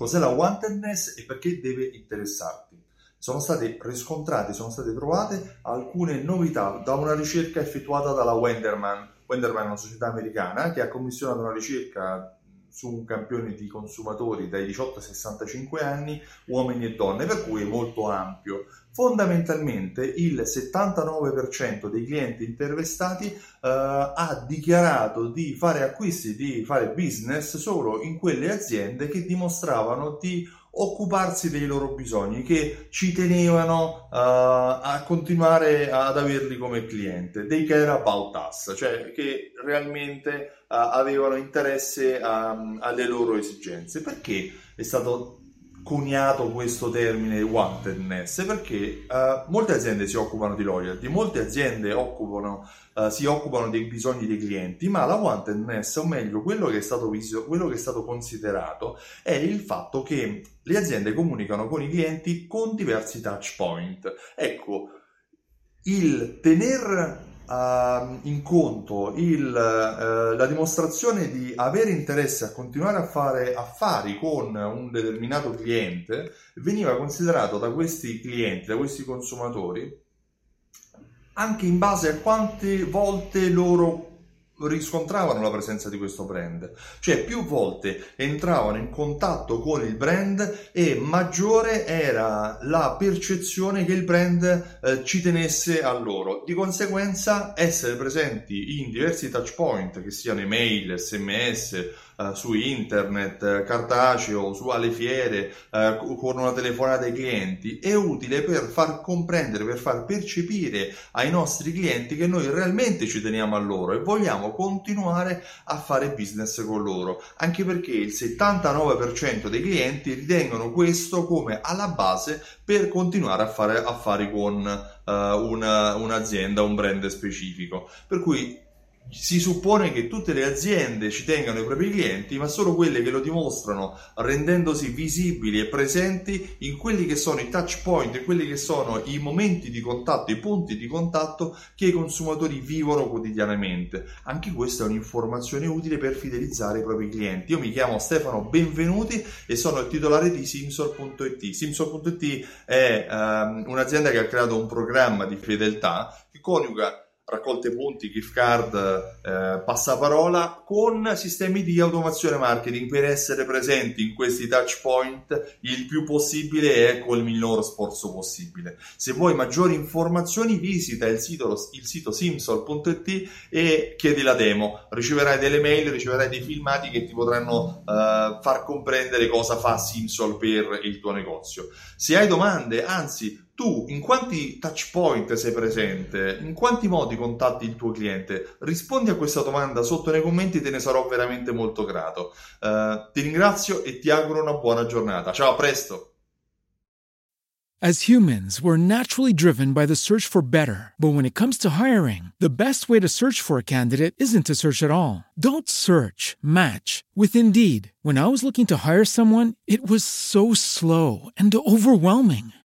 Cos'è la wantedness e perché deve interessarti? Sono state riscontrate, sono state trovate alcune novità da una ricerca effettuata dalla Wenderman. Wenderman è una società americana che ha commissionato una ricerca su un campione di consumatori dai 18 ai 65 anni, uomini e donne, per cui è molto ampio. Fondamentalmente il 79% dei clienti intervistati eh, ha dichiarato di fare acquisti, di fare business solo in quelle aziende che dimostravano di occuparsi dei loro bisogni, che ci tenevano uh, a continuare ad averli come cliente, they care about us, cioè che realmente uh, avevano interesse a, alle loro esigenze. Perché è stato coniato questo termine wantedness perché uh, molte aziende si occupano di loyalty, molte aziende occupano, uh, si occupano dei bisogni dei clienti, ma la wantedness, o meglio quello che, è stato visto, quello che è stato considerato, è il fatto che le aziende comunicano con i clienti con diversi touch point. Ecco, il tener in conto il, uh, la dimostrazione di avere interesse a continuare a fare affari con un determinato cliente veniva considerato da questi clienti, da questi consumatori, anche in base a quante volte loro riscontravano la presenza di questo brand, cioè più volte entravano in contatto con il brand e maggiore era la percezione che il brand eh, ci tenesse a loro. Di conseguenza essere presenti in diversi touch point, che siano email, sms, eh, su internet, eh, cartaceo, su alle fiere, eh, con una telefonata ai clienti, è utile per far comprendere, per far percepire ai nostri clienti che noi realmente ci teniamo a loro e vogliamo continuare a fare business con loro, anche perché il 79% dei clienti ritengono questo come alla base per continuare a fare affari con uh, una, un'azienda, un brand specifico. Per cui si suppone che tutte le aziende ci tengano i propri clienti, ma solo quelle che lo dimostrano rendendosi visibili e presenti in quelli che sono i touch point, in quelli che sono i momenti di contatto, i punti di contatto che i consumatori vivono quotidianamente. Anche questa è un'informazione utile per fidelizzare i propri clienti. Io mi chiamo Stefano Benvenuti e sono il titolare di Simsol.it. Simsol.it è um, un'azienda che ha creato un programma di fedeltà che coniuga raccolte punti, gift card, eh, passaparola con sistemi di automazione marketing per essere presenti in questi touch point il più possibile e con il minor sforzo possibile. Se vuoi maggiori informazioni visita il sito, il sito simsol.it e chiedi la demo, riceverai delle mail, riceverai dei filmati che ti potranno eh, far comprendere cosa fa Simsol per il tuo negozio. Se hai domande, anzi tu in quanti touch point sei presente? In quanti modi contatti il tuo cliente? Rispondi a questa domanda sotto nei commenti, te ne sarò veramente molto grato. Uh, ti ringrazio e ti auguro una buona giornata. Ciao, a presto! As humans, we're naturally driven by the search for better. But when it comes to hiring, the best way to search for a candidate isn't to search at all. Don't search, match with Indeed. When I was looking to hire someone, it was so slow and overwhelming.